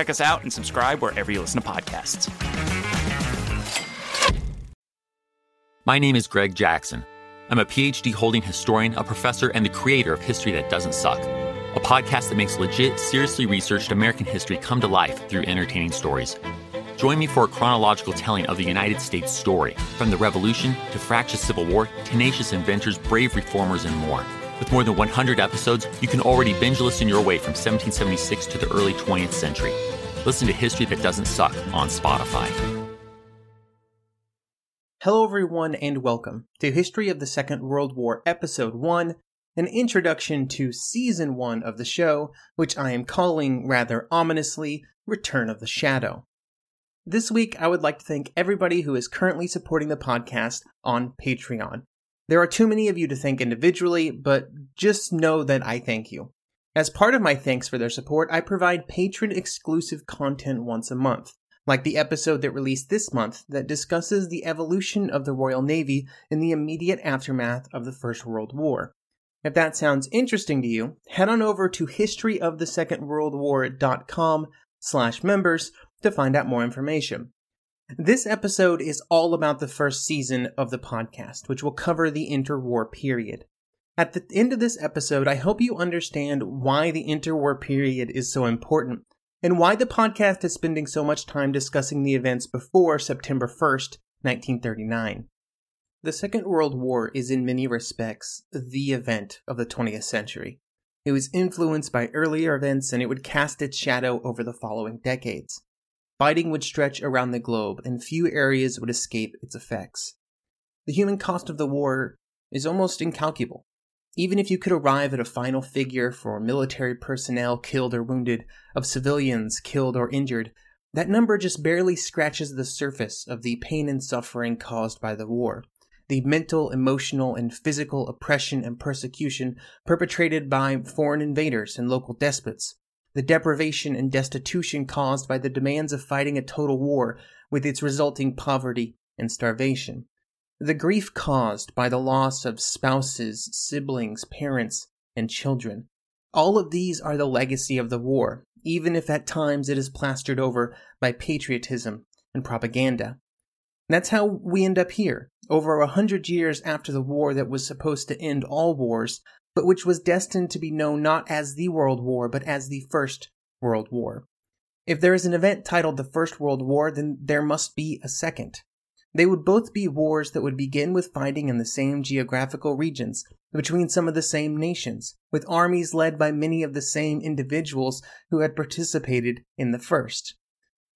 Check us out and subscribe wherever you listen to podcasts. My name is Greg Jackson. I'm a PhD holding historian, a professor, and the creator of History That Doesn't Suck, a podcast that makes legit, seriously researched American history come to life through entertaining stories. Join me for a chronological telling of the United States story, from the Revolution to fractious Civil War, tenacious inventors, brave reformers, and more. With more than 100 episodes, you can already binge listen your way from 1776 to the early 20th century. Listen to History That Doesn't Suck on Spotify. Hello, everyone, and welcome to History of the Second World War, Episode 1, an introduction to Season 1 of the show, which I am calling rather ominously Return of the Shadow. This week, I would like to thank everybody who is currently supporting the podcast on Patreon. There are too many of you to thank individually, but just know that I thank you. As part of my thanks for their support, I provide patron exclusive content once a month, like the episode that released this month that discusses the evolution of the Royal Navy in the immediate aftermath of the First World War. If that sounds interesting to you, head on over to historyofthesecondworldwar.com slash members to find out more information. This episode is all about the first season of the podcast, which will cover the interwar period. At the end of this episode, I hope you understand why the interwar period is so important and why the podcast is spending so much time discussing the events before September 1st, 1939. The Second World War is in many respects the event of the 20th century. It was influenced by earlier events and it would cast its shadow over the following decades. Fighting would stretch around the globe, and few areas would escape its effects. The human cost of the war is almost incalculable. Even if you could arrive at a final figure for military personnel killed or wounded, of civilians killed or injured, that number just barely scratches the surface of the pain and suffering caused by the war, the mental, emotional, and physical oppression and persecution perpetrated by foreign invaders and local despots, the deprivation and destitution caused by the demands of fighting a total war with its resulting poverty and starvation, the grief caused by the loss of spouses, siblings, parents, and children. All of these are the legacy of the war, even if at times it is plastered over by patriotism and propaganda. That's how we end up here, over a hundred years after the war that was supposed to end all wars, but which was destined to be known not as the World War, but as the First World War. If there is an event titled the First World War, then there must be a second. They would both be wars that would begin with fighting in the same geographical regions, between some of the same nations, with armies led by many of the same individuals who had participated in the first.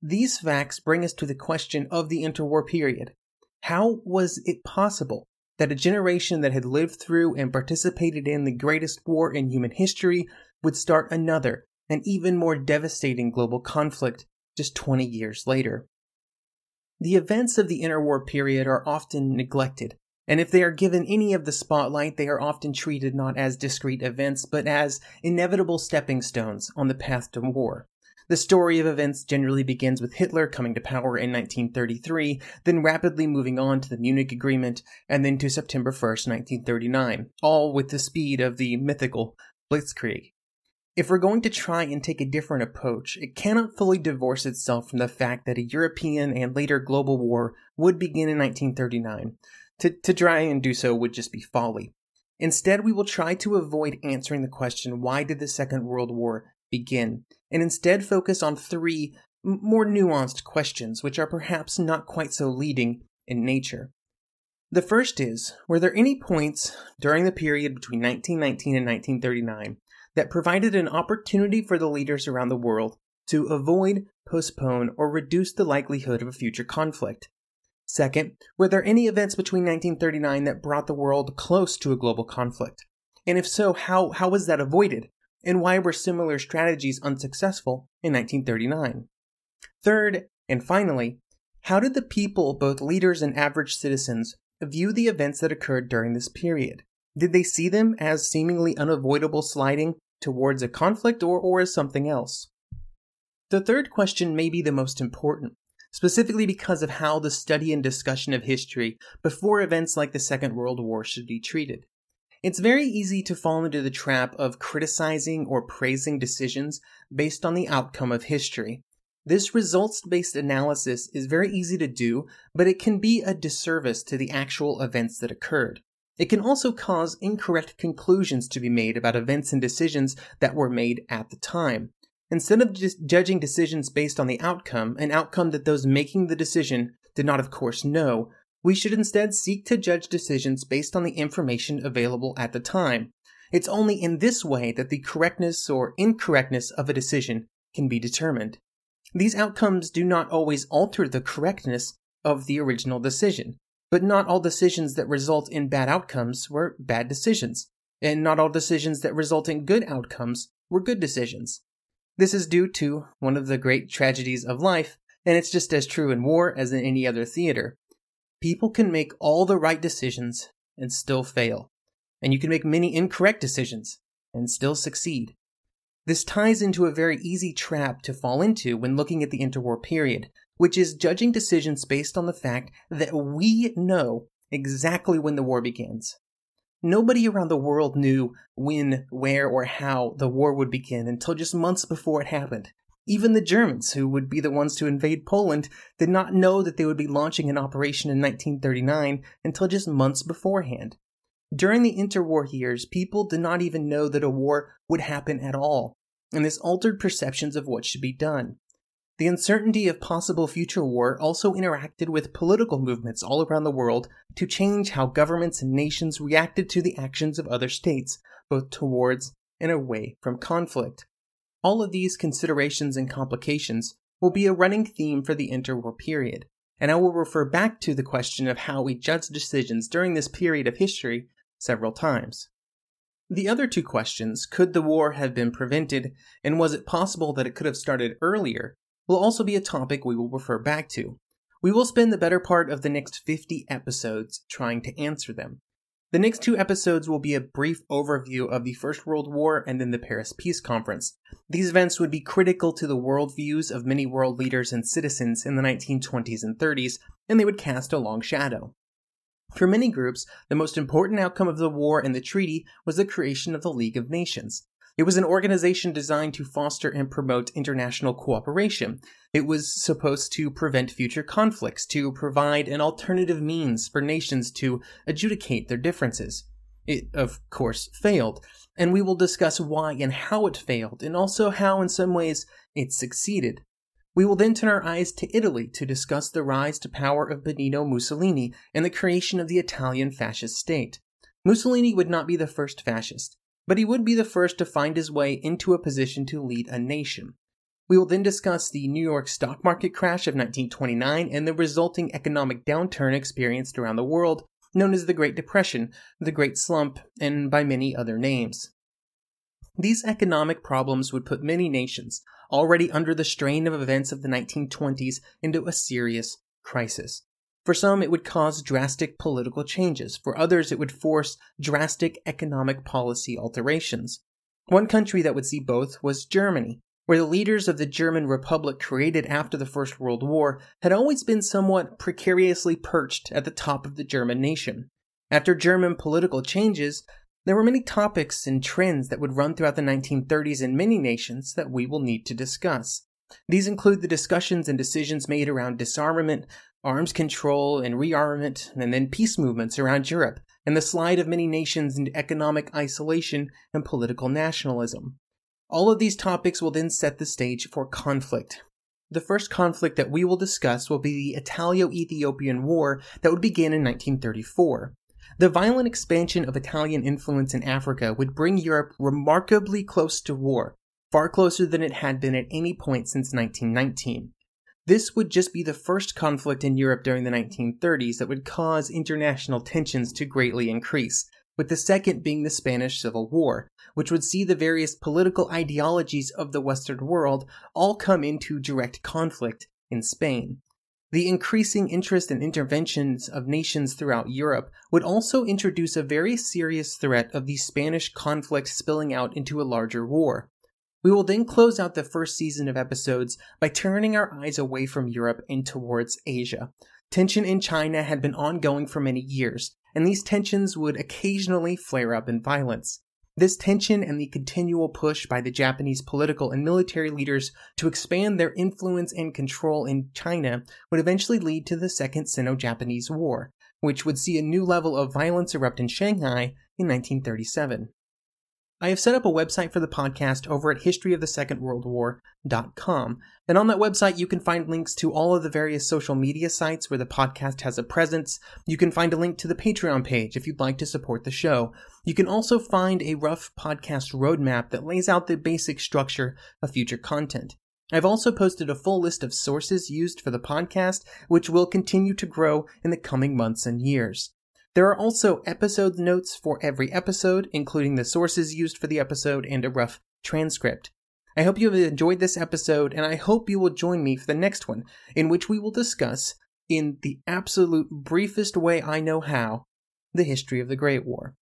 These facts bring us to the question of the interwar period. How was it possible that a generation that had lived through and participated in the greatest war in human history would start another an even more devastating global conflict just 20 years later. The events of the interwar period are often neglected, and if they are given any of the spotlight, they are often treated not as discrete events, but as inevitable stepping stones on the path to war. The story of events generally begins with Hitler coming to power in 1933, then rapidly moving on to the Munich Agreement, and then to September 1st, 1939, all with the speed of the mythical Blitzkrieg. If we're going to try and take a different approach, it cannot fully divorce itself from the fact that a European and later global war would begin in 1939. To, to try and do so would just be folly. Instead, we will try to avoid answering the question why did the Second World War begin, and instead focus on three more nuanced questions, which are perhaps not quite so leading in nature. The first is Were there any points during the period between 1919 and 1939 that provided an opportunity for the leaders around the world to avoid, postpone, or reduce the likelihood of a future conflict? Second, were there any events between 1939 that brought the world close to a global conflict? And if so, how, how was that avoided? And why were similar strategies unsuccessful in 1939? Third, and finally, how did the people, both leaders and average citizens, view the events that occurred during this period? Did they see them as seemingly unavoidable sliding towards a conflict or, or as something else? The third question may be the most important, specifically because of how the study and discussion of history before events like the Second World War should be treated. It's very easy to fall into the trap of criticizing or praising decisions based on the outcome of history. This results based analysis is very easy to do, but it can be a disservice to the actual events that occurred. It can also cause incorrect conclusions to be made about events and decisions that were made at the time. Instead of just judging decisions based on the outcome, an outcome that those making the decision did not, of course, know, we should instead seek to judge decisions based on the information available at the time. It's only in this way that the correctness or incorrectness of a decision can be determined. These outcomes do not always alter the correctness of the original decision, but not all decisions that result in bad outcomes were bad decisions, and not all decisions that result in good outcomes were good decisions. This is due to one of the great tragedies of life, and it's just as true in war as in any other theater. People can make all the right decisions and still fail, and you can make many incorrect decisions and still succeed. This ties into a very easy trap to fall into when looking at the interwar period, which is judging decisions based on the fact that we know exactly when the war begins. Nobody around the world knew when, where, or how the war would begin until just months before it happened. Even the Germans, who would be the ones to invade Poland, did not know that they would be launching an operation in 1939 until just months beforehand. During the interwar years, people did not even know that a war would happen at all, and this altered perceptions of what should be done. The uncertainty of possible future war also interacted with political movements all around the world to change how governments and nations reacted to the actions of other states, both towards and away from conflict. All of these considerations and complications will be a running theme for the interwar period, and I will refer back to the question of how we judge decisions during this period of history several times. The other two questions, could the war have been prevented, and was it possible that it could have started earlier, will also be a topic we will refer back to. We will spend the better part of the next 50 episodes trying to answer them. The next two episodes will be a brief overview of the First World War and then the Paris Peace Conference. These events would be critical to the worldviews of many world leaders and citizens in the 1920s and 30s, and they would cast a long shadow. For many groups, the most important outcome of the war and the treaty was the creation of the League of Nations. It was an organization designed to foster and promote international cooperation. It was supposed to prevent future conflicts, to provide an alternative means for nations to adjudicate their differences. It, of course, failed, and we will discuss why and how it failed, and also how, in some ways, it succeeded. We will then turn our eyes to Italy to discuss the rise to power of Benito Mussolini and the creation of the Italian fascist state. Mussolini would not be the first fascist but he would be the first to find his way into a position to lead a nation. We will then discuss the New York stock market crash of 1929 and the resulting economic downturn experienced around the world, known as the Great Depression, the Great Slump, and by many other names. These economic problems would put many nations, already under the strain of events of the 1920s, into a serious crisis. For some, it would cause drastic political changes. For others, it would force drastic economic policy alterations. One country that would see both was Germany, where the leaders of the German Republic created after the First World War had always been somewhat precariously perched at the top of the German nation. After German political changes, there were many topics and trends that would run throughout the 1930s in many nations that we will need to discuss. These include the discussions and decisions made around disarmament, arms control and rearmament, and then peace movements around Europe, and the slide of many nations into economic isolation and political nationalism. All of these topics will then set the stage for conflict. The first conflict that we will discuss will be the Italo Ethiopian War that would begin in 1934. The violent expansion of Italian influence in Africa would bring Europe remarkably close to war, far closer than it had been at any point since 1919. This would just be the first conflict in Europe during the 1930s that would cause international tensions to greatly increase. with the second being the Spanish Civil War, which would see the various political ideologies of the Western world all come into direct conflict in Spain. The increasing interest and interventions of nations throughout Europe would also introduce a very serious threat of the Spanish conflict spilling out into a larger war. We will then close out the first season of episodes by turning our eyes away from Europe and towards Asia. Tension in China had been ongoing for many years, and these tensions would occasionally flare up in violence. This tension and the continual push by the Japanese political and military leaders to expand their influence and control in China would eventually lead to the Second Sino Japanese War, which would see a new level of violence erupt in Shanghai in 1937. I have set up a website for the podcast over at historyofthesecondworldwar.com. And on that website, you can find links to all of the various social media sites where the podcast has a presence. You can find a link to the Patreon page if you'd like to support the show. You can also find a rough podcast roadmap that lays out the basic structure of future content. I've also posted a full list of sources used for the podcast, which will continue to grow in the coming months and years. There are also episode notes for every episode, including the sources used for the episode and a rough transcript. I hope you have enjoyed this episode, and I hope you will join me for the next one, in which we will discuss, in the absolute briefest way I know how, the history of the Great War.